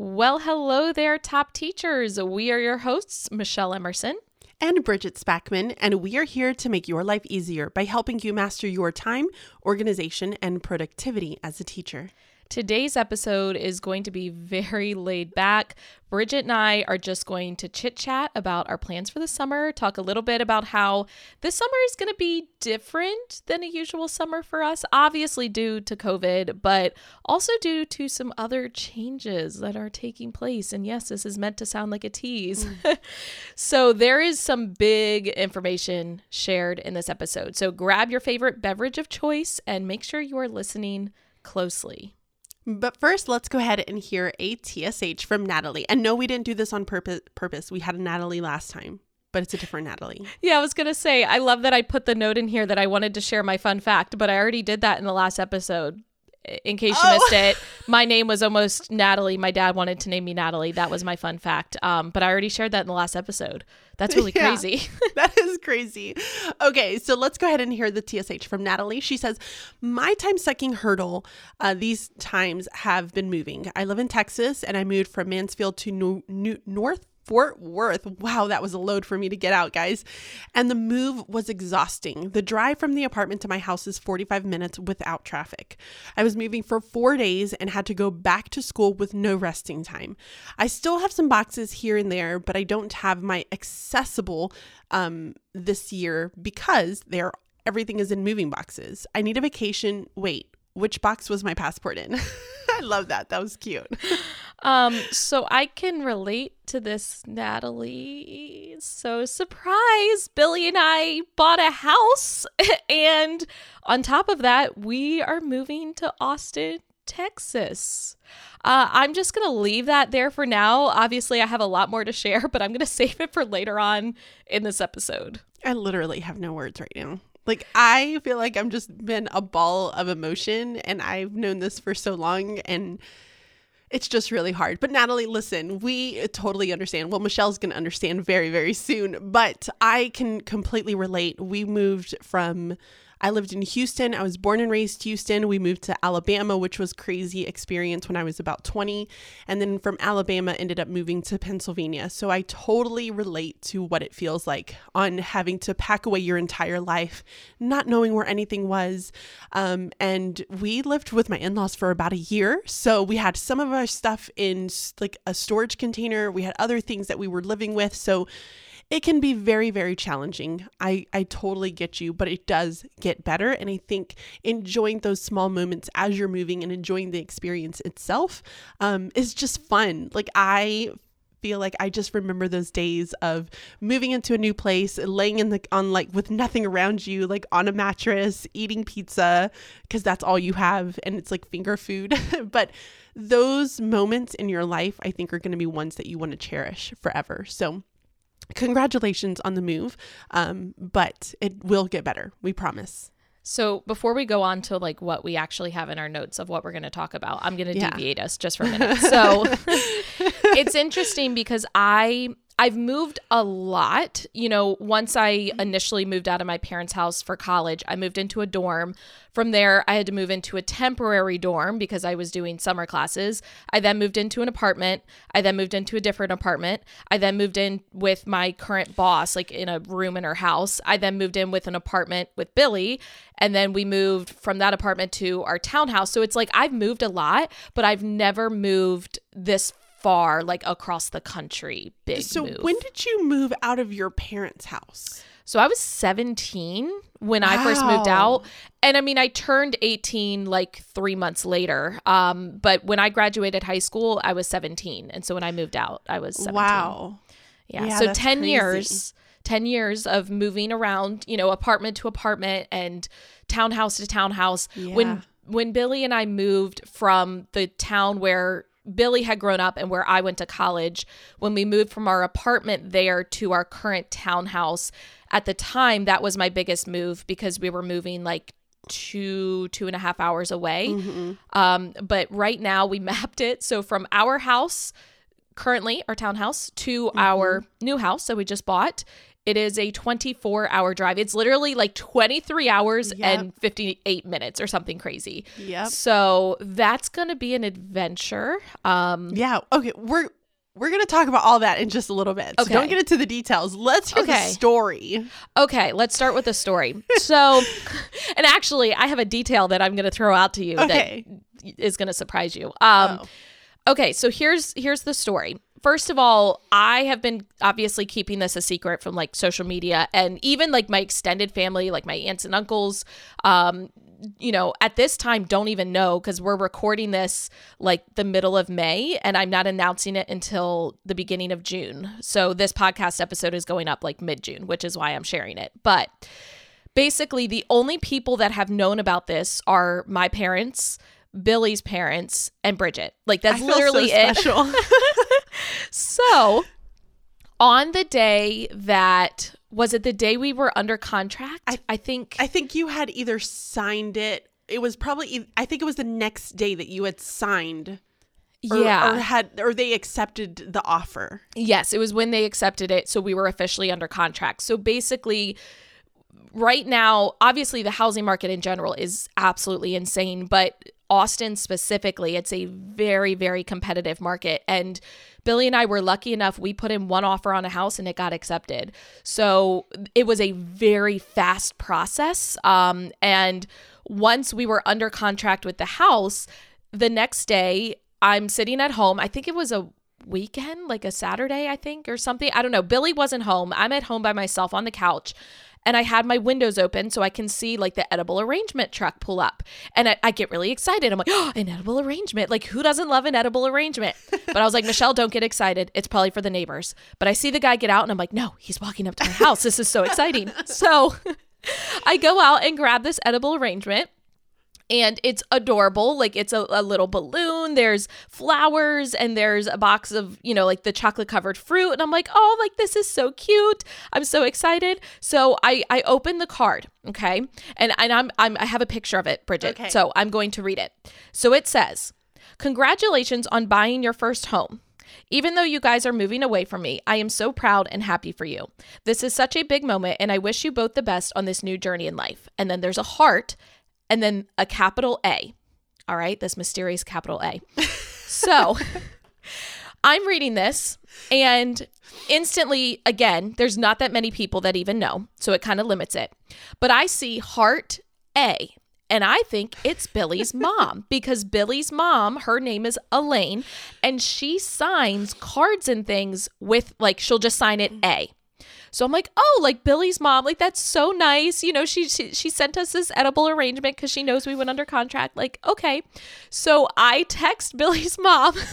Well, hello there, top teachers. We are your hosts, Michelle Emerson. And Bridget Spackman, and we are here to make your life easier by helping you master your time, organization, and productivity as a teacher. Today's episode is going to be very laid back. Bridget and I are just going to chit chat about our plans for the summer, talk a little bit about how this summer is going to be different than a usual summer for us, obviously due to COVID, but also due to some other changes that are taking place. And yes, this is meant to sound like a tease. Mm. so there is some big information shared in this episode. So grab your favorite beverage of choice and make sure you are listening closely. But first, let's go ahead and hear a TSH from Natalie. And no, we didn't do this on purpose. Purpose. We had a Natalie last time, but it's a different Natalie. Yeah, I was gonna say I love that I put the note in here that I wanted to share my fun fact, but I already did that in the last episode in case you oh. missed it, my name was almost Natalie. My dad wanted to name me Natalie. That was my fun fact. Um, but I already shared that in the last episode. That's really yeah, crazy. that is crazy. Okay, so let's go ahead and hear the TSH from Natalie. She says, My time sucking hurdle uh, these times have been moving. I live in Texas and I moved from Mansfield to New- New- North Fort Worth. Wow, that was a load for me to get out, guys. And the move was exhausting. The drive from the apartment to my house is 45 minutes without traffic. I was moving for four days and had to go back to school with no resting time. I still have some boxes here and there, but I don't have my accessible um, this year because they're everything is in moving boxes. I need a vacation. Wait, which box was my passport in? I love that. That was cute. um, so I can relate to this, Natalie. So surprise, Billy and I bought a house, and on top of that, we are moving to Austin, Texas. Uh, I'm just going to leave that there for now. Obviously, I have a lot more to share, but I'm going to save it for later on in this episode. I literally have no words right now. Like I feel like I'm just been a ball of emotion and I've known this for so long and it's just really hard. But Natalie, listen, we totally understand. Well, Michelle's going to understand very, very soon, but I can completely relate. We moved from I lived in Houston. I was born and raised Houston. We moved to Alabama, which was crazy experience when I was about 20, and then from Alabama ended up moving to Pennsylvania. So I totally relate to what it feels like on having to pack away your entire life, not knowing where anything was. Um, and we lived with my in-laws for about a year, so we had some of our stuff in like a storage container. We had other things that we were living with, so it can be very very challenging i i totally get you but it does get better and i think enjoying those small moments as you're moving and enjoying the experience itself um, is just fun like i feel like I just remember those days of moving into a new place, laying in the on like with nothing around you, like on a mattress, eating pizza because that's all you have and it's like finger food. but those moments in your life I think are going to be ones that you want to cherish forever. So congratulations on the move. Um, but it will get better. We promise. So before we go on to like what we actually have in our notes of what we're going to talk about, I'm going to yeah. deviate us just for a minute. So it's interesting because I I've moved a lot. You know, once I initially moved out of my parents' house for college, I moved into a dorm. From there, I had to move into a temporary dorm because I was doing summer classes. I then moved into an apartment. I then moved into a different apartment. I then moved in with my current boss, like in a room in her house. I then moved in with an apartment with Billy. And then we moved from that apartment to our townhouse. So it's like I've moved a lot, but I've never moved this far, like across the country. Big. So move. when did you move out of your parents' house? So I was 17 when wow. I first moved out. And I mean, I turned 18 like three months later. Um, but when I graduated high school, I was 17. And so when I moved out, I was 17. Wow. Yeah. yeah so 10 crazy. years, 10 years of moving around, you know, apartment to apartment and townhouse to townhouse. Yeah. When when Billy and I moved from the town where Billy had grown up and where I went to college, when we moved from our apartment there to our current townhouse, at the time, that was my biggest move because we were moving like two two and a half hours away mm-hmm. um, but right now we mapped it so from our house currently our townhouse to mm-hmm. our new house that we just bought It is a 24 hour drive. It's literally like 23 hours yep. and 58 minutes or something crazy. Yeah. So that's going to be an adventure. Um, yeah. Okay. We're, we're going to talk about all that in just a little bit. So okay. don't get into the details. Let's hear okay. the story. Okay, let's start with the story. So, and actually, I have a detail that I'm going to throw out to you okay. that is going to surprise you. Um, oh. Okay, so here's here's the story. First of all, I have been obviously keeping this a secret from like social media and even like my extended family, like my aunts and uncles, um, you know, at this time don't even know because we're recording this like the middle of May and I'm not announcing it until the beginning of June. So this podcast episode is going up like mid June, which is why I'm sharing it. But basically, the only people that have known about this are my parents, Billy's parents, and Bridget. Like that's literally so it. so on the day that was it the day we were under contract? I, I think I think you had either signed it. It was probably I think it was the next day that you had signed. Or, yeah. Or had or they accepted the offer. Yes, it was when they accepted it so we were officially under contract. So basically right now obviously the housing market in general is absolutely insane, but Austin specifically, it's a very, very competitive market. And Billy and I were lucky enough, we put in one offer on a house and it got accepted. So it was a very fast process. Um, and once we were under contract with the house, the next day, I'm sitting at home. I think it was a weekend, like a Saturday, I think, or something. I don't know. Billy wasn't home. I'm at home by myself on the couch and I had my windows open so I can see like the edible arrangement truck pull up. And I, I get really excited. I'm like, oh, an edible arrangement. Like, who doesn't love an edible arrangement? But I was like, Michelle, don't get excited. It's probably for the neighbors. But I see the guy get out and I'm like, no, he's walking up to my house. This is so exciting. So I go out and grab this edible arrangement and it's adorable. Like it's a, a, little balloon, there's flowers, and there's a box of, you know, like the chocolate covered fruit. And I'm like, oh, like this is so cute. I'm so excited. So I I open the card, okay, and and I'm, I'm I have a picture of it, Bridget. Okay. So I'm going to read it. So it says, congratulations on buying your first home. Even though you guys are moving away from me, I am so proud and happy for you. This is such a big moment, and I wish you both the best on this new journey in life. And then there's a heart and then a capital A. All right, this mysterious capital A. so I'm reading this and instantly, again, there's not that many people that even know. So it kind of limits it. But I see heart A. And I think it's Billy's mom because Billy's mom, her name is Elaine, and she signs cards and things with, like, she'll just sign it A. So I'm like, oh, like Billy's mom, like that's so nice. You know, she she, she sent us this edible arrangement because she knows we went under contract. Like, okay. So I text Billy's mom.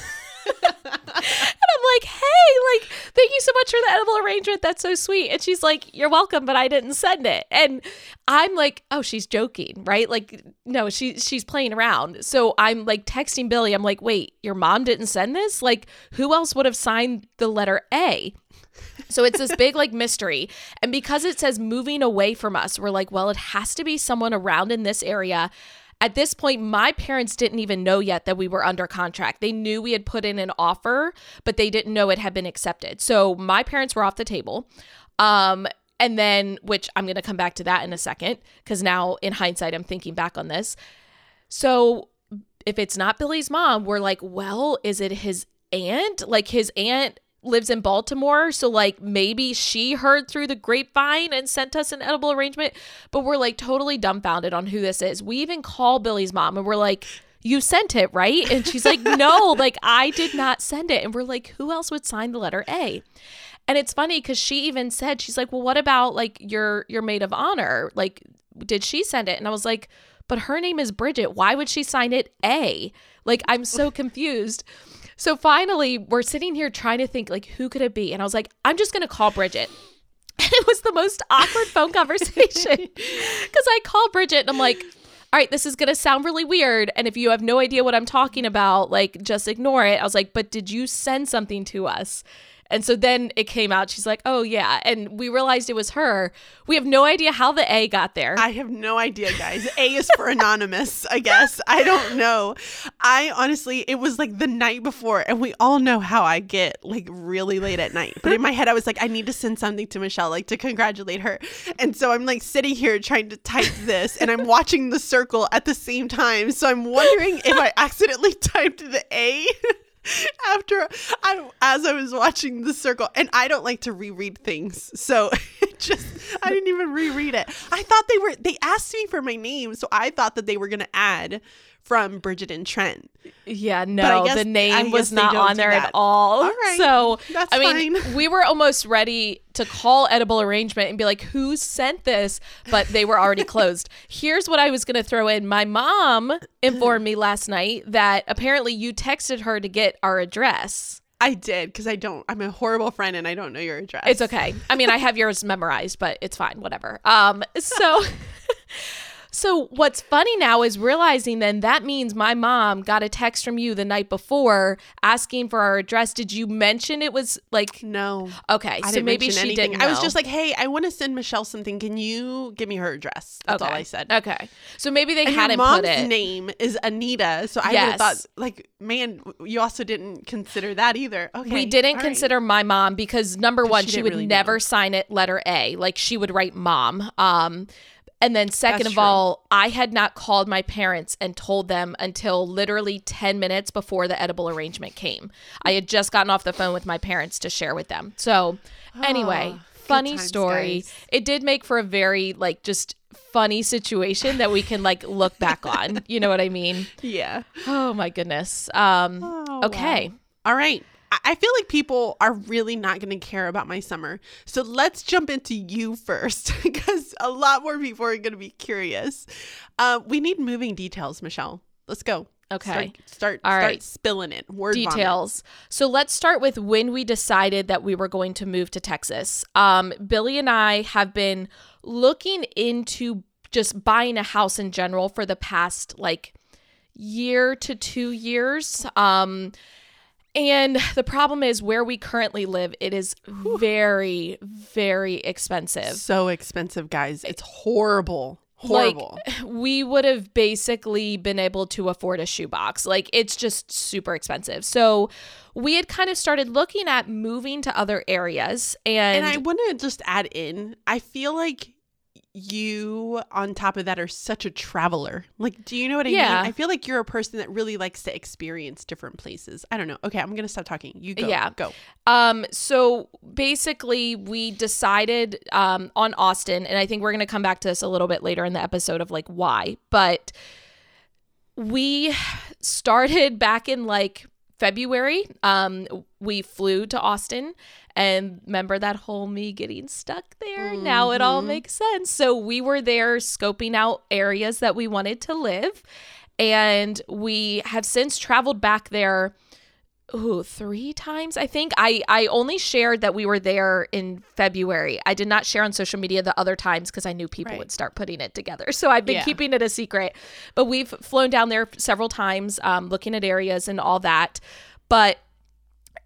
and I'm like, hey, like, thank you so much for the edible arrangement. That's so sweet. And she's like, you're welcome, but I didn't send it. And I'm like, oh, she's joking, right? Like, no, she she's playing around. So I'm like texting Billy. I'm like, wait, your mom didn't send this? Like, who else would have signed the letter A? So it's this big like mystery. And because it says moving away from us, we're like, well, it has to be someone around in this area. At this point, my parents didn't even know yet that we were under contract. They knew we had put in an offer, but they didn't know it had been accepted. So my parents were off the table. Um, and then, which I'm going to come back to that in a second, because now in hindsight, I'm thinking back on this. So if it's not Billy's mom, we're like, well, is it his aunt? Like his aunt lives in Baltimore, so like maybe she heard through the grapevine and sent us an edible arrangement, but we're like totally dumbfounded on who this is. We even call Billy's mom and we're like, "You sent it, right?" And she's like, "No, like I did not send it." And we're like, "Who else would sign the letter A?" And it's funny cuz she even said she's like, "Well, what about like your your maid of honor? Like did she send it?" And I was like, "But her name is Bridget. Why would she sign it A?" Like I'm so confused. So finally, we're sitting here trying to think like who could it be? And I was like, I'm just gonna call Bridget. And it was the most awkward phone conversation because I called Bridget and I'm like, all right, this is going to sound really weird. And if you have no idea what I'm talking about, like just ignore it. I was like, but did you send something to us? And so then it came out. She's like, "Oh yeah," and we realized it was her. We have no idea how the A got there. I have no idea, guys. A is for anonymous, I guess. I don't know. I honestly, it was like the night before, and we all know how I get like really late at night. But in my head, I was like, I need to send something to Michelle, like to congratulate her. And so I'm like sitting here trying to type this, and I'm watching the circle at the same time. So I'm wondering if I accidentally typed the A. after I as I was watching the circle and I don't like to reread things. So just I didn't even reread it. I thought they were they asked me for my name, so I thought that they were going to add from Bridget and Trent. Yeah, no, guess, the name was not on there at all. All right. So, That's I mean, fine. we were almost ready to call Edible Arrangement and be like, who sent this? But they were already closed. Here's what I was going to throw in. My mom informed me last night that apparently you texted her to get our address. I did because I don't. I'm a horrible friend and I don't know your address. It's okay. I mean, I have yours memorized, but it's fine. Whatever. Um. So. So what's funny now is realizing then that means my mom got a text from you the night before asking for our address. Did you mention it was like no? Okay, I so maybe she anything. didn't. Know. I was just like, hey, I want to send Michelle something. Can you give me her address? That's okay. all I said. Okay, so maybe they and hadn't mom's put it. name is Anita, so I yes. thought like, man, you also didn't consider that either. Okay, we didn't consider right. my mom because number one, she, she would really never know. sign it letter A. Like she would write mom. Um and then, second That's of true. all, I had not called my parents and told them until literally 10 minutes before the edible arrangement came. I had just gotten off the phone with my parents to share with them. So, anyway, oh, funny times, story. Guys. It did make for a very, like, just funny situation that we can, like, look back on. You know what I mean? Yeah. Oh, my goodness. Um, oh, okay. Wow. All right. I feel like people are really not going to care about my summer. So let's jump into you first because a lot more people are going to be curious. Uh, we need moving details, Michelle. Let's go. Okay. Start start, All start right. spilling it. Word details. Vomit. So let's start with when we decided that we were going to move to Texas. Um, Billy and I have been looking into just buying a house in general for the past like year to two years. Um, and the problem is where we currently live, it is very, very expensive. So expensive, guys. It's horrible. Horrible. Like, we would have basically been able to afford a shoebox. Like, it's just super expensive. So, we had kind of started looking at moving to other areas. And, and I want to just add in, I feel like you on top of that are such a traveler. Like, do you know what I yeah. mean? I feel like you're a person that really likes to experience different places. I don't know. Okay, I'm gonna stop talking. You go. Yeah, go. Um, so basically, we decided um on Austin, and I think we're gonna come back to this a little bit later in the episode of like why, but we started back in like February. Um, we flew to Austin and remember that whole me getting stuck there? Mm-hmm. Now it all mm-hmm. makes sense. So we were there scoping out areas that we wanted to live. And we have since traveled back there ooh, three times I think. I I only shared that we were there in February. I did not share on social media the other times because I knew people right. would start putting it together. So I've been yeah. keeping it a secret. But we've flown down there several times, um, looking at areas and all that. But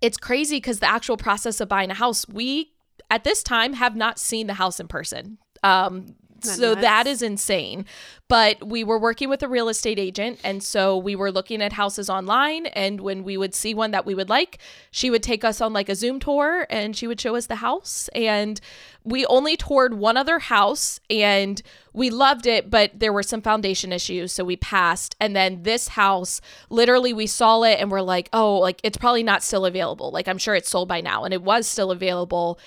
it's crazy because the actual process of buying a house, we at this time have not seen the house in person. Um, so nuts? that is insane. But we were working with a real estate agent. And so we were looking at houses online. And when we would see one that we would like, she would take us on like a Zoom tour and she would show us the house. And we only toured one other house and we loved it, but there were some foundation issues. So we passed. And then this house, literally, we saw it and we're like, oh, like it's probably not still available. Like I'm sure it's sold by now. And it was still available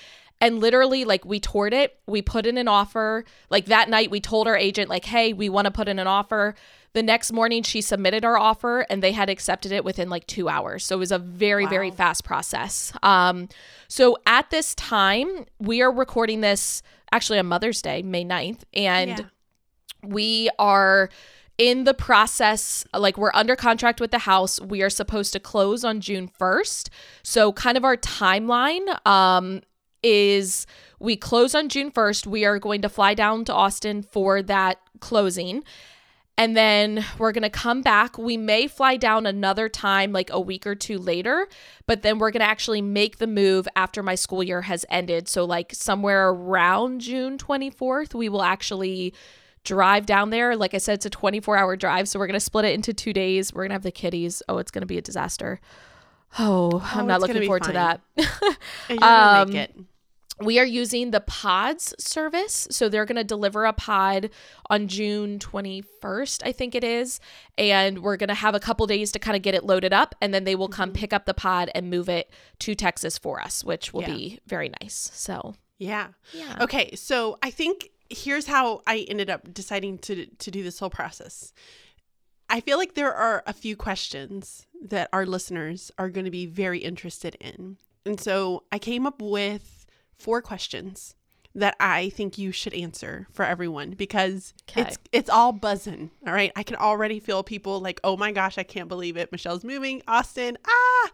and literally, like, we toured it, we put in an offer. Like, that night, we told our agent, like, hey, we want to put in an offer. The next morning, she submitted our offer and they had accepted it within like two hours. So it was a very, wow. very fast process. Um, so at this time, we are recording this actually on Mother's Day, May 9th. And yeah. we are in the process like we're under contract with the house we are supposed to close on june 1st so kind of our timeline um is we close on June 1st. We are going to fly down to Austin for that closing. and then we're going to come back. We may fly down another time, like a week or two later, but then we're going to actually make the move after my school year has ended. So, like somewhere around June 24th, we will actually drive down there. Like I said, it's a 24 hour drive. So, we're going to split it into two days. We're going to have the kiddies. Oh, it's going to be a disaster. Oh, oh I'm not looking forward fine. to that. gonna make um, it we are using the pods service. So they're going to deliver a pod on june 21st i think it is. And we're going to have a couple days to kind of get it loaded up and then they will come mm-hmm. pick up the pod and move it to texas for us which will yeah. be very nice. So yeah. Yeah. Okay so i think here's how i ended up deciding to to do this whole process. I feel like there are a few questions that our listeners are going to be very interested in. And so i came up with four questions that I think you should answer for everyone because it's it's all buzzing. All right. I can already feel people like, oh my gosh, I can't believe it. Michelle's moving. Austin. Ah.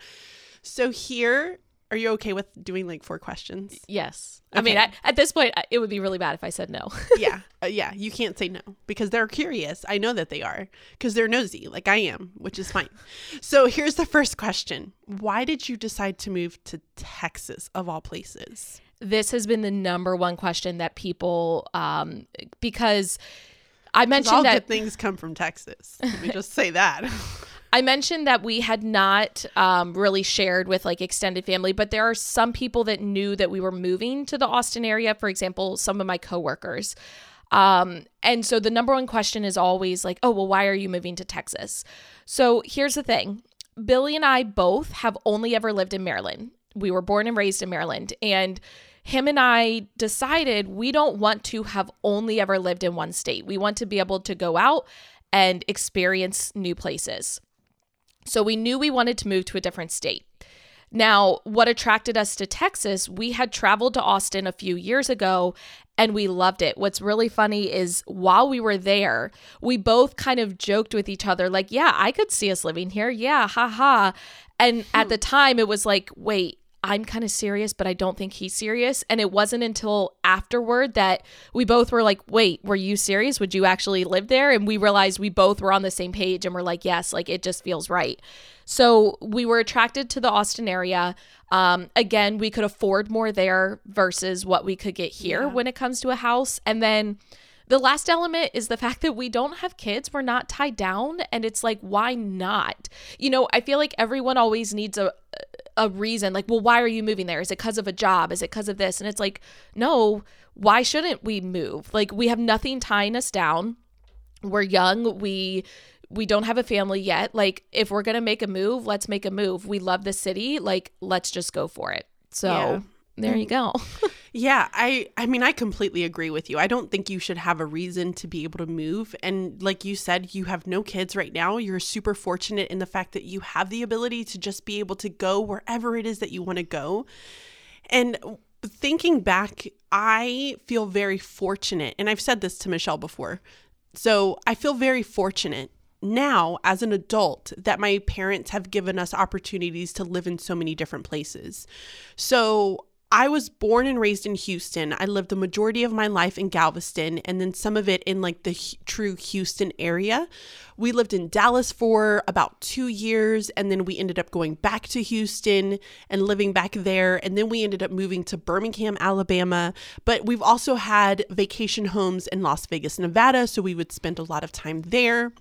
So here, are you okay with doing like four questions? Yes. Okay. I mean, I, at this point, it would be really bad if I said no. yeah. Uh, yeah. You can't say no because they're curious. I know that they are because they're nosy, like I am, which is fine. So here's the first question Why did you decide to move to Texas of all places? This has been the number one question that people um because I mentioned all that things come from Texas. Let me just say that. I mentioned that we had not um, really shared with like extended family, but there are some people that knew that we were moving to the Austin area. For example, some of my coworkers. Um, and so the number one question is always like, oh, well, why are you moving to Texas? So here's the thing Billy and I both have only ever lived in Maryland. We were born and raised in Maryland. And him and I decided we don't want to have only ever lived in one state. We want to be able to go out and experience new places. So we knew we wanted to move to a different state. Now, what attracted us to Texas, we had traveled to Austin a few years ago and we loved it. What's really funny is while we were there, we both kind of joked with each other, like, yeah, I could see us living here. Yeah, haha. And at the hmm. time, it was like, wait, I'm kind of serious, but I don't think he's serious. And it wasn't until afterward that we both were like, wait, were you serious? Would you actually live there? And we realized we both were on the same page and we're like, yes, like it just feels right. So we were attracted to the Austin area. Um, again, we could afford more there versus what we could get here yeah. when it comes to a house. And then the last element is the fact that we don't have kids. We're not tied down. And it's like, why not? You know, I feel like everyone always needs a, a reason like well why are you moving there? Is it because of a job? Is it because of this? And it's like no why shouldn't we move? Like we have nothing tying us down. We're young. We we don't have a family yet. Like if we're gonna make a move let's make a move. We love the city. Like let's just go for it. So yeah. there you go. yeah, I I mean I completely agree with you. I don't think you should have a reason to be able to move and like you said you have no kids right now. You're super fortunate in the fact that you have the ability to just be able to go wherever it is that you want to go. And thinking back, I feel very fortunate and I've said this to Michelle before. So, I feel very fortunate now as an adult that my parents have given us opportunities to live in so many different places. So I was born and raised in Houston. I lived the majority of my life in Galveston and then some of it in like the h- true Houston area. We lived in Dallas for about two years and then we ended up going back to Houston and living back there. And then we ended up moving to Birmingham, Alabama. But we've also had vacation homes in Las Vegas, Nevada. So we would spend a lot of time there.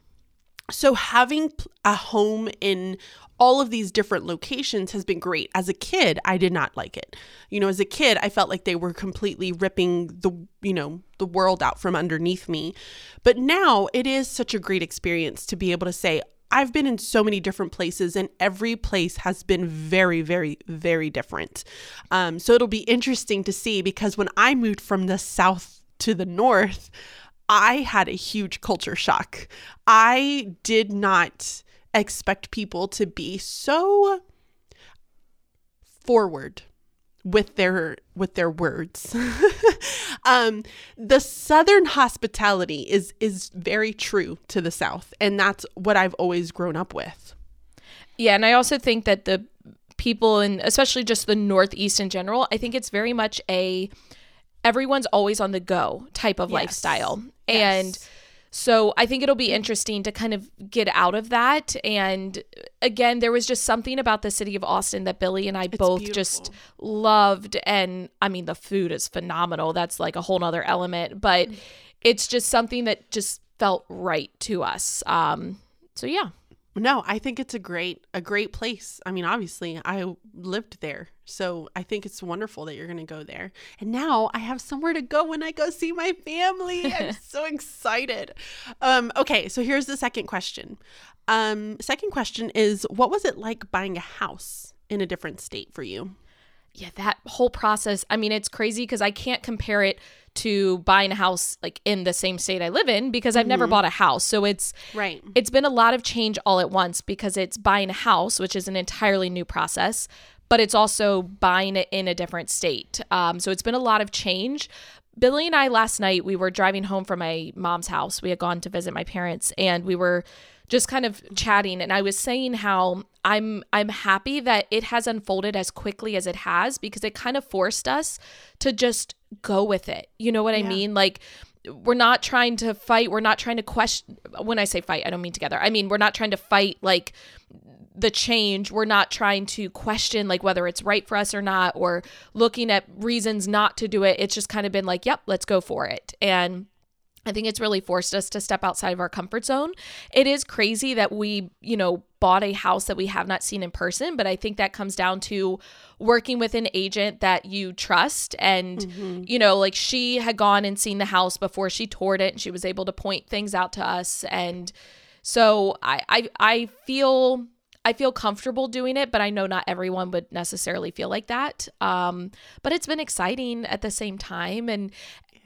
So having a home in all of these different locations has been great. As a kid, I did not like it. You know, as a kid, I felt like they were completely ripping the, you know, the world out from underneath me. But now it is such a great experience to be able to say, I've been in so many different places, and every place has been very, very, very different. Um, so it'll be interesting to see because when I moved from the south to the north, I had a huge culture shock. I did not expect people to be so forward with their with their words. um, the southern hospitality is is very true to the south and that's what I've always grown up with. Yeah, and I also think that the people and especially just the northeast in general, I think it's very much a everyone's always on the go type of yes. lifestyle. Yes. And so I think it'll be interesting to kind of get out of that. And again, there was just something about the city of Austin that Billy and I it's both beautiful. just loved. And I mean, the food is phenomenal. That's like a whole nother element, but mm. it's just something that just felt right to us. Um, so yeah. No, I think it's a great a great place. I mean, obviously, I lived there. So, I think it's wonderful that you're going to go there. And now I have somewhere to go when I go see my family. I'm so excited. Um okay, so here's the second question. Um second question is what was it like buying a house in a different state for you? Yeah, that whole process. I mean, it's crazy because I can't compare it to buying a house like in the same state I live in because I've mm-hmm. never bought a house. So it's right. It's been a lot of change all at once because it's buying a house, which is an entirely new process, but it's also buying it in a different state. Um, so it's been a lot of change. Billy and I last night we were driving home from my mom's house. We had gone to visit my parents, and we were just kind of chatting and I was saying how I'm I'm happy that it has unfolded as quickly as it has because it kind of forced us to just go with it. You know what I mean? Like we're not trying to fight, we're not trying to question when I say fight, I don't mean together. I mean, we're not trying to fight like the change. We're not trying to question like whether it's right for us or not or looking at reasons not to do it. It's just kind of been like, yep, let's go for it. And I think it's really forced us to step outside of our comfort zone. It is crazy that we, you know, bought a house that we have not seen in person, but I think that comes down to working with an agent that you trust. And, mm-hmm. you know, like she had gone and seen the house before she toured it and she was able to point things out to us. And so I, I, I feel. I feel comfortable doing it, but I know not everyone would necessarily feel like that. Um, but it's been exciting at the same time. And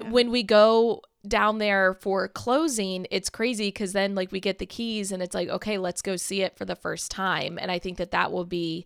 when we go down there for closing, it's crazy because then like we get the keys and it's like, okay, let's go see it for the first time. And I think that that will be,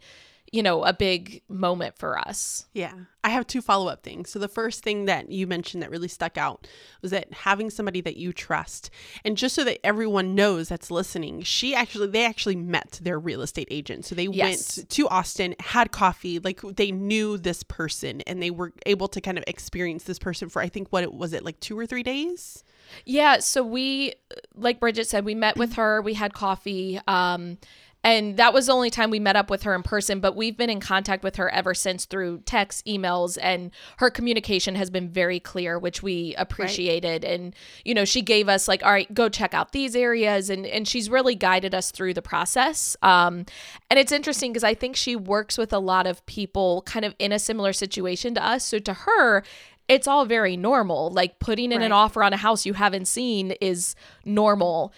you know, a big moment for us. Yeah. I have two follow up things. So the first thing that you mentioned that really stuck out was that having somebody that you trust. And just so that everyone knows that's listening, she actually, they actually met their real estate agent. So they yes. went to Austin, had coffee, like they knew this person and they were able to kind of experience this person for, I think, what it was it like two or three days? Yeah. So we, like Bridget said, we met with her, we had coffee. Um, and that was the only time we met up with her in person, but we've been in contact with her ever since through texts, emails, and her communication has been very clear, which we appreciated. Right. And, you know, she gave us like, all right, go check out these areas. And, and she's really guided us through the process. Um, and it's interesting because I think she works with a lot of people kind of in a similar situation to us. So to her, it's all very normal. Like putting in right. an offer on a house you haven't seen is normal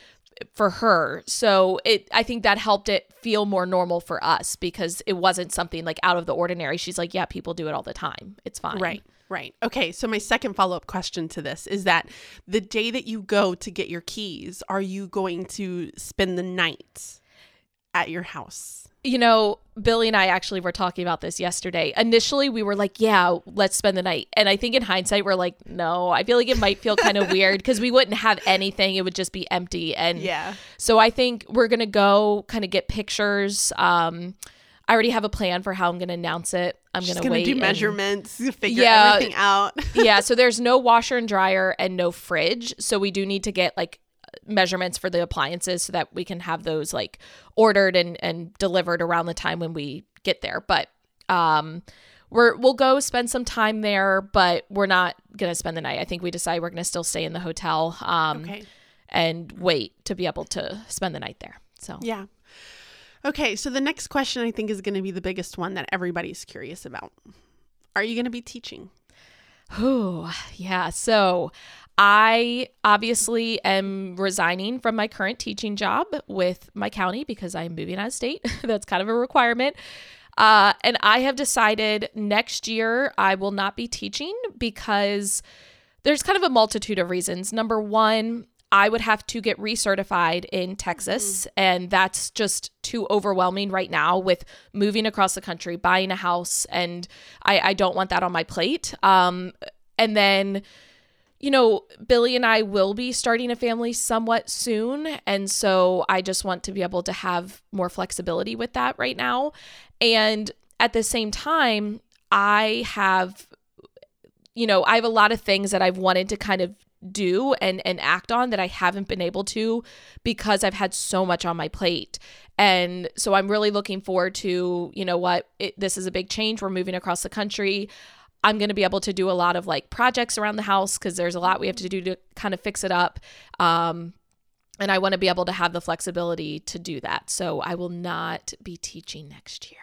for her. So it I think that helped it feel more normal for us because it wasn't something like out of the ordinary. She's like, yeah, people do it all the time. It's fine. Right. Right. Okay. So, my second follow up question to this is that the day that you go to get your keys, are you going to spend the night at your house? you know, Billy and I actually were talking about this yesterday. Initially, we were like, yeah, let's spend the night. And I think in hindsight, we're like, no, I feel like it might feel kind of weird because we wouldn't have anything. It would just be empty. And yeah. So I think we're going to go kind of get pictures. Um, I already have a plan for how I'm going to announce it. I'm going to wait. do measurements, figure yeah, everything out. yeah. So there's no washer and dryer and no fridge. So we do need to get like measurements for the appliances so that we can have those like ordered and and delivered around the time when we get there. But um we're we'll go spend some time there, but we're not gonna spend the night. I think we decide we're gonna still stay in the hotel um okay. and wait to be able to spend the night there. So yeah. Okay, so the next question I think is going to be the biggest one that everybody's curious about. Are you going to be teaching? Oh, yeah. So I obviously am resigning from my current teaching job with my county because I'm moving out of state. That's kind of a requirement. Uh, and I have decided next year I will not be teaching because there's kind of a multitude of reasons. Number one, I would have to get recertified in Texas, mm-hmm. and that's just too overwhelming right now with moving across the country, buying a house, and I, I don't want that on my plate. Um, and then you know, Billy and I will be starting a family somewhat soon. And so I just want to be able to have more flexibility with that right now. And at the same time, I have, you know, I have a lot of things that I've wanted to kind of do and and act on that I haven't been able to because I've had so much on my plate. And so I'm really looking forward to, you know what, it, this is a big change. We're moving across the country. I'm going to be able to do a lot of like projects around the house because there's a lot we have to do to kind of fix it up. Um, and I want to be able to have the flexibility to do that. So I will not be teaching next year.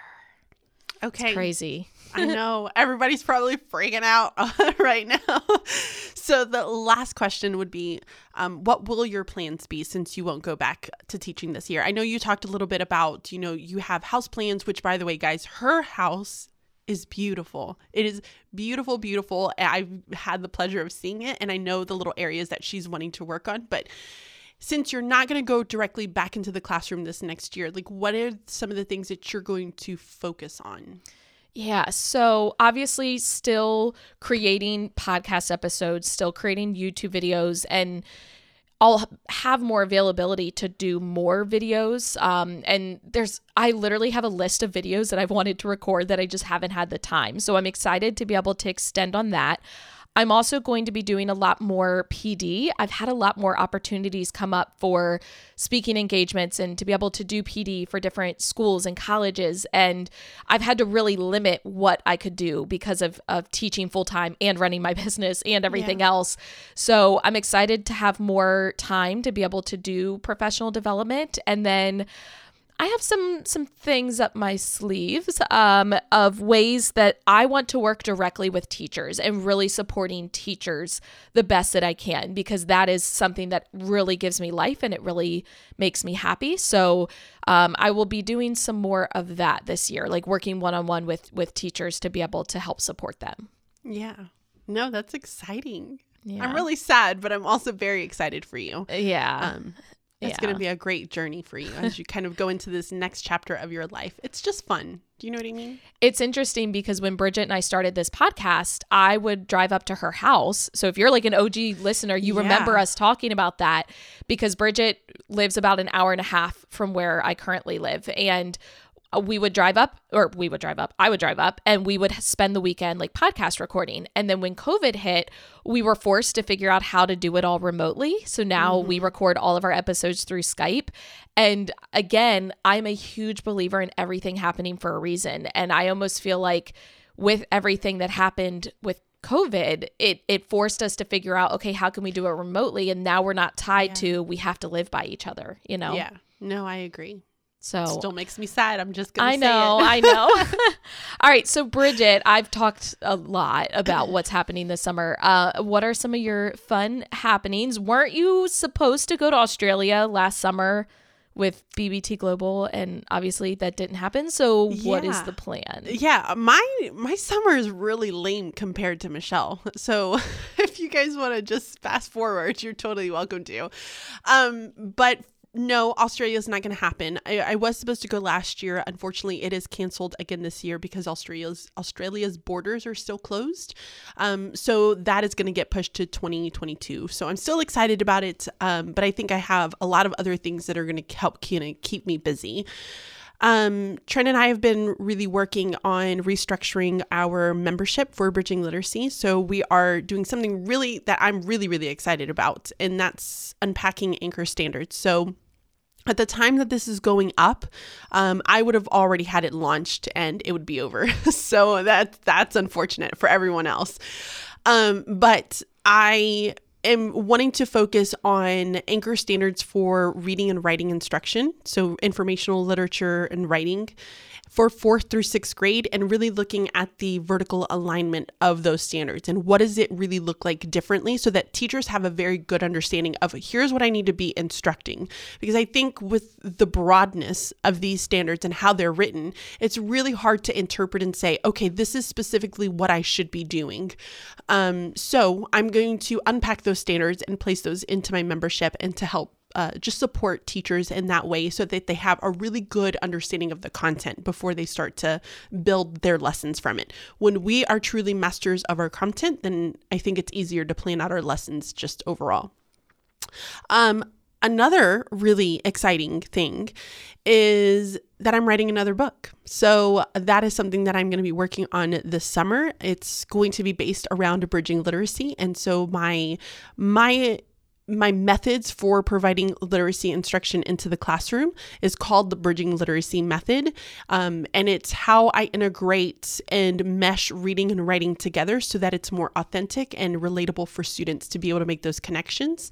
Okay. It's crazy. I know. Everybody's probably freaking out right now. so the last question would be um, what will your plans be since you won't go back to teaching this year? I know you talked a little bit about, you know, you have house plans, which by the way, guys, her house is beautiful. It is beautiful, beautiful. I've had the pleasure of seeing it and I know the little areas that she's wanting to work on, but since you're not going to go directly back into the classroom this next year, like what are some of the things that you're going to focus on? Yeah. So obviously, still creating podcast episodes, still creating YouTube videos, and I'll have more availability to do more videos. Um, and there's, I literally have a list of videos that I've wanted to record that I just haven't had the time. So I'm excited to be able to extend on that. I'm also going to be doing a lot more PD. I've had a lot more opportunities come up for speaking engagements and to be able to do PD for different schools and colleges. And I've had to really limit what I could do because of, of teaching full time and running my business and everything yeah. else. So I'm excited to have more time to be able to do professional development. And then I have some some things up my sleeves um, of ways that I want to work directly with teachers and really supporting teachers the best that I can because that is something that really gives me life and it really makes me happy. So um, I will be doing some more of that this year, like working one on one with with teachers to be able to help support them. Yeah, no, that's exciting. Yeah. I'm really sad, but I'm also very excited for you. Yeah. Um, it's yeah. going to be a great journey for you as you kind of go into this next chapter of your life. It's just fun. Do you know what I mean? It's interesting because when Bridget and I started this podcast, I would drive up to her house. So if you're like an OG listener, you yeah. remember us talking about that because Bridget lives about an hour and a half from where I currently live. And we would drive up or we would drive up i would drive up and we would spend the weekend like podcast recording and then when covid hit we were forced to figure out how to do it all remotely so now mm-hmm. we record all of our episodes through skype and again i'm a huge believer in everything happening for a reason and i almost feel like with everything that happened with COVID, it it forced us to figure out, okay, how can we do it remotely? And now we're not tied yeah. to we have to live by each other, you know? Yeah. No, I agree. So still makes me sad. I'm just gonna. I know. I know. All right. So Bridget, I've talked a lot about what's happening this summer. Uh, what are some of your fun happenings? Weren't you supposed to go to Australia last summer? with BBT Global and obviously that didn't happen. So yeah. what is the plan? Yeah, my my summer is really lame compared to Michelle. So if you guys want to just fast forward, you're totally welcome to. Um but no, Australia is not going to happen. I, I, was supposed to go last year. Unfortunately, it is canceled again this year because Australia's Australia's borders are still closed. Um, so that is going to get pushed to 2022. So I'm still excited about it, um, but I think I have a lot of other things that are going to help kind of keep me busy. Um, Trent and I have been really working on restructuring our membership for Bridging Literacy. So we are doing something really that I'm really, really excited about, and that's unpacking anchor standards. So at the time that this is going up, um, I would have already had it launched and it would be over. so that that's unfortunate for everyone else. Um, but I am wanting to focus on anchor standards for reading and writing instruction, so informational literature and writing, for fourth through sixth grade and really looking at the vertical alignment of those standards and what does it really look like differently so that teachers have a very good understanding of here's what I need to be instructing. Because I think with the broadness of these standards and how they're written, it's really hard to interpret and say, okay, this is specifically what I should be doing. Um, so I'm going to unpack those standards and place those into my membership and to help uh, just support teachers in that way so that they have a really good understanding of the content before they start to build their lessons from it. When we are truly masters of our content, then I think it's easier to plan out our lessons just overall. Um, another really exciting thing is that I'm writing another book. So that is something that I'm going to be working on this summer. It's going to be based around bridging literacy and so my my my methods for providing literacy instruction into the classroom is called the bridging literacy method. Um, and it's how i integrate and mesh reading and writing together so that it's more authentic and relatable for students to be able to make those connections.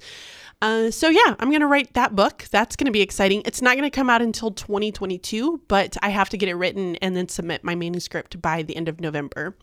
Uh, so yeah i'm going to write that book. That's going to be exciting. It's not going to come out until 2022 but i have to get it written and then submit my manuscript by the end of november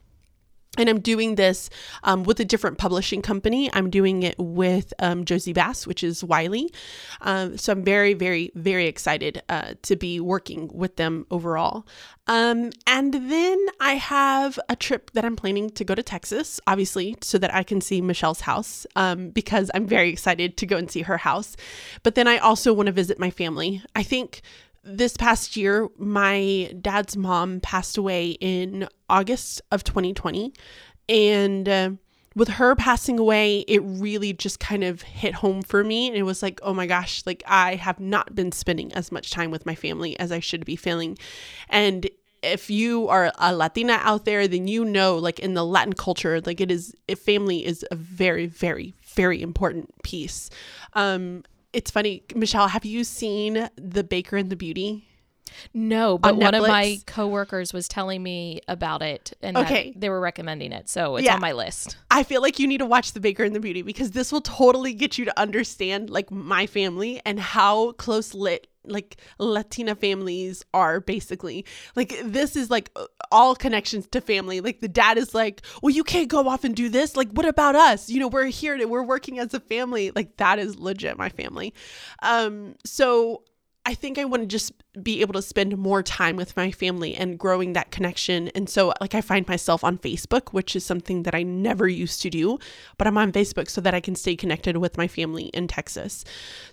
and I'm doing this um, with a different publishing company. I'm doing it with um, Jossey-Bass, which is Wiley. Um, so I'm very, very, very excited uh, to be working with them overall. Um, and then I have a trip that I'm planning to go to Texas, obviously, so that I can see Michelle's house um, because I'm very excited to go and see her house. But then I also want to visit my family. I think this past year, my dad's mom passed away in August of 2020. And uh, with her passing away, it really just kind of hit home for me. And it was like, oh my gosh, like I have not been spending as much time with my family as I should be feeling. And if you are a Latina out there, then you know, like in the Latin culture, like it is, family is a very, very, very important piece. Um, it's funny, Michelle, have you seen The Baker and the Beauty? No, but one of my coworkers was telling me about it and okay. they were recommending it. So it's yeah. on my list. I feel like you need to watch The Baker and the Beauty because this will totally get you to understand like my family and how close lit like Latina families are basically. Like this is like all connections to family. Like the dad is like, "Well, you can't go off and do this. Like what about us? You know, we're here to we're working as a family." Like that is legit my family. Um so I think I want to just be able to spend more time with my family and growing that connection. And so, like, I find myself on Facebook, which is something that I never used to do, but I'm on Facebook so that I can stay connected with my family in Texas.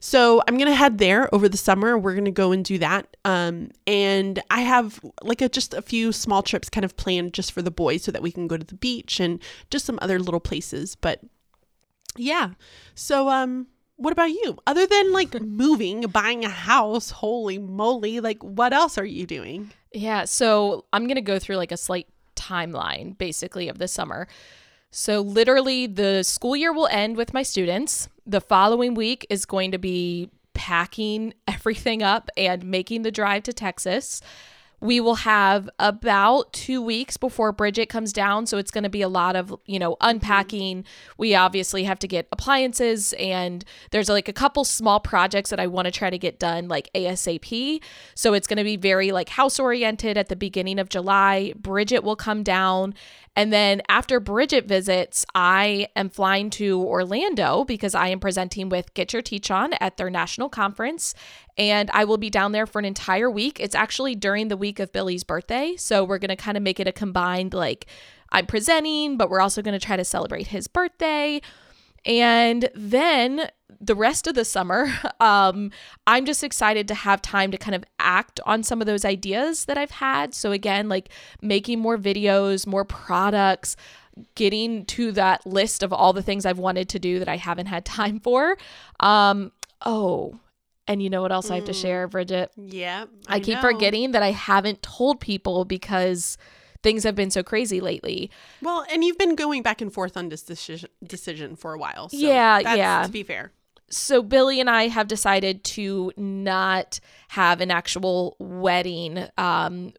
So, I'm going to head there over the summer. We're going to go and do that. Um, and I have like a, just a few small trips kind of planned just for the boys so that we can go to the beach and just some other little places. But yeah. So, um, what about you? Other than like moving, buying a house, holy moly, like what else are you doing? Yeah, so I'm going to go through like a slight timeline basically of the summer. So literally the school year will end with my students. The following week is going to be packing everything up and making the drive to Texas we will have about two weeks before Bridget comes down. So it's going to be a lot of, you know, unpacking. We obviously have to get appliances, and there's like a couple small projects that I want to try to get done like ASAP. So it's going to be very like house oriented at the beginning of July. Bridget will come down, and then after Bridget visits, I am flying to Orlando because I am presenting with Get Your Teach On at their national conference. And I will be down there for an entire week. It's actually during the week of Billy's birthday. So we're going to kind of make it a combined, like, I'm presenting, but we're also going to try to celebrate his birthday. And then the rest of the summer, um, I'm just excited to have time to kind of act on some of those ideas that I've had. So, again, like making more videos, more products, getting to that list of all the things I've wanted to do that I haven't had time for. Um, oh, and you know what else mm. I have to share, Bridget? Yeah. I, I keep know. forgetting that I haven't told people because things have been so crazy lately. Well, and you've been going back and forth on this decision, decision for a while. So yeah, yeah. To be fair. So Billy and I have decided to not have an actual wedding. Um,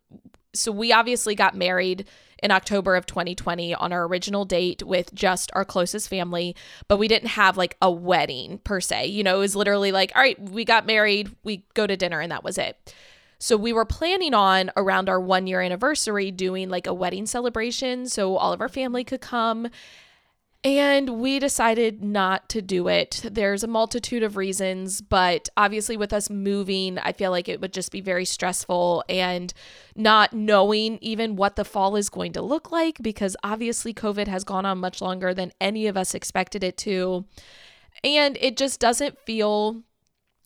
so we obviously got married in October of 2020 on our original date with just our closest family, but we didn't have like a wedding per se. You know, it was literally like, all right, we got married, we go to dinner, and that was it. So we were planning on around our one year anniversary doing like a wedding celebration so all of our family could come. And we decided not to do it. There's a multitude of reasons, but obviously, with us moving, I feel like it would just be very stressful and not knowing even what the fall is going to look like because obviously, COVID has gone on much longer than any of us expected it to. And it just doesn't feel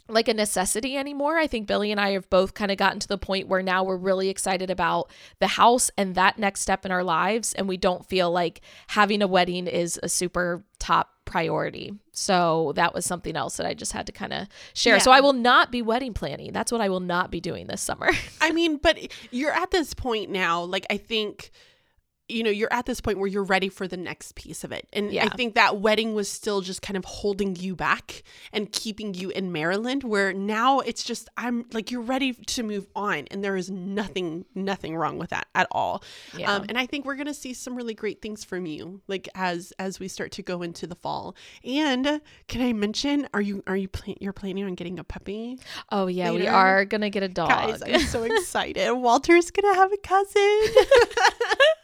like a necessity anymore. I think Billy and I have both kind of gotten to the point where now we're really excited about the house and that next step in our lives. And we don't feel like having a wedding is a super top priority. So that was something else that I just had to kind of share. Yeah. So I will not be wedding planning. That's what I will not be doing this summer. I mean, but you're at this point now, like I think you know, you're at this point where you're ready for the next piece of it. And yeah. I think that wedding was still just kind of holding you back and keeping you in Maryland, where now it's just, I'm like, you're ready to move on. And there is nothing, nothing wrong with that at all. Yeah. Um, and I think we're going to see some really great things from you, like as, as we start to go into the fall. And can I mention, are you, are you, pl- you're planning on getting a puppy? Oh, yeah, later? we are going to get a dog. Guys, I'm so excited. Walter's going to have a cousin.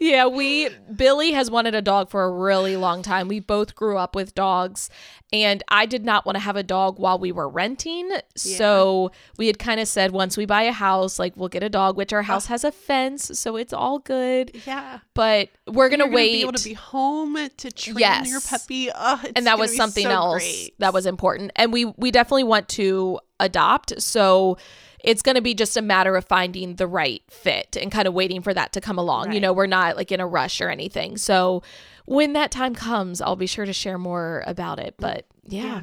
yeah, we Billy has wanted a dog for a really long time. We both grew up with dogs and I did not want to have a dog while we were renting. Yeah. So we had kind of said once we buy a house, like we'll get a dog, which our house has a fence, so it's all good. Yeah. But we're gonna, wait. Be able to be home to train yes. your puppy. Oh, and that was something so else great. that was important. And we we definitely want to adopt. So it's going to be just a matter of finding the right fit and kind of waiting for that to come along. Right. You know, we're not like in a rush or anything. So when that time comes, I'll be sure to share more about it. But yeah, yeah.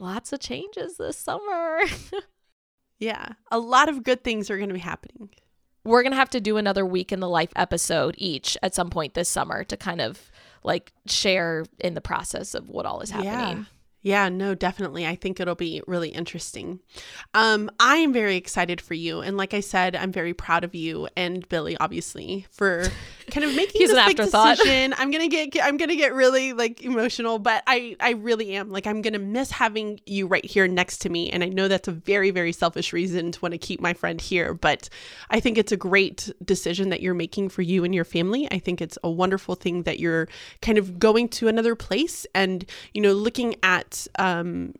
lots of changes this summer. yeah, a lot of good things are going to be happening. We're going to have to do another week in the life episode each at some point this summer to kind of like share in the process of what all is happening. Yeah. Yeah, no, definitely. I think it'll be really interesting. Um, I am very excited for you, and like I said, I'm very proud of you and Billy, obviously, for kind of making this big decision. I'm gonna get, I'm gonna get really like emotional, but I, I really am. Like, I'm gonna miss having you right here next to me, and I know that's a very, very selfish reason to want to keep my friend here, but I think it's a great decision that you're making for you and your family. I think it's a wonderful thing that you're kind of going to another place and you know looking at um,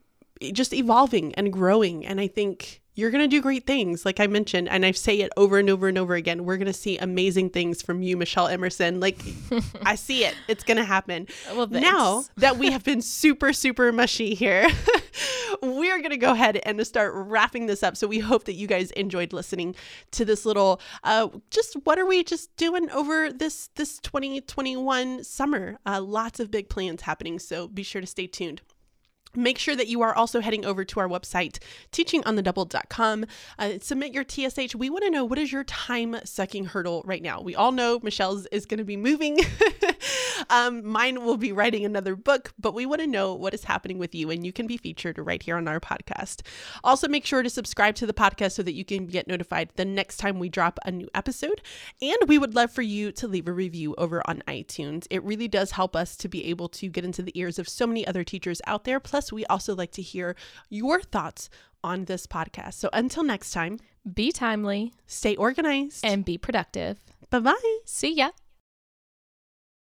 just evolving and growing. And I think you're going to do great things. Like I mentioned, and I say it over and over and over again, we're going to see amazing things from you, Michelle Emerson. Like I see it. It's going to happen. Well, now that we have been super, super mushy here, we're going to go ahead and start wrapping this up. So we hope that you guys enjoyed listening to this little, uh, just what are we just doing over this, this 2021 summer? Uh, lots of big plans happening. So be sure to stay tuned. Make sure that you are also heading over to our website, teachingonthedouble.com. Uh, submit your TSH. We want to know what is your time sucking hurdle right now. We all know Michelle's is going to be moving. um, mine will be writing another book, but we want to know what is happening with you, and you can be featured right here on our podcast. Also, make sure to subscribe to the podcast so that you can get notified the next time we drop a new episode. And we would love for you to leave a review over on iTunes. It really does help us to be able to get into the ears of so many other teachers out there. Plus, Plus, we also like to hear your thoughts on this podcast. So until next time, be timely, stay organized, and be productive. Bye bye. See ya.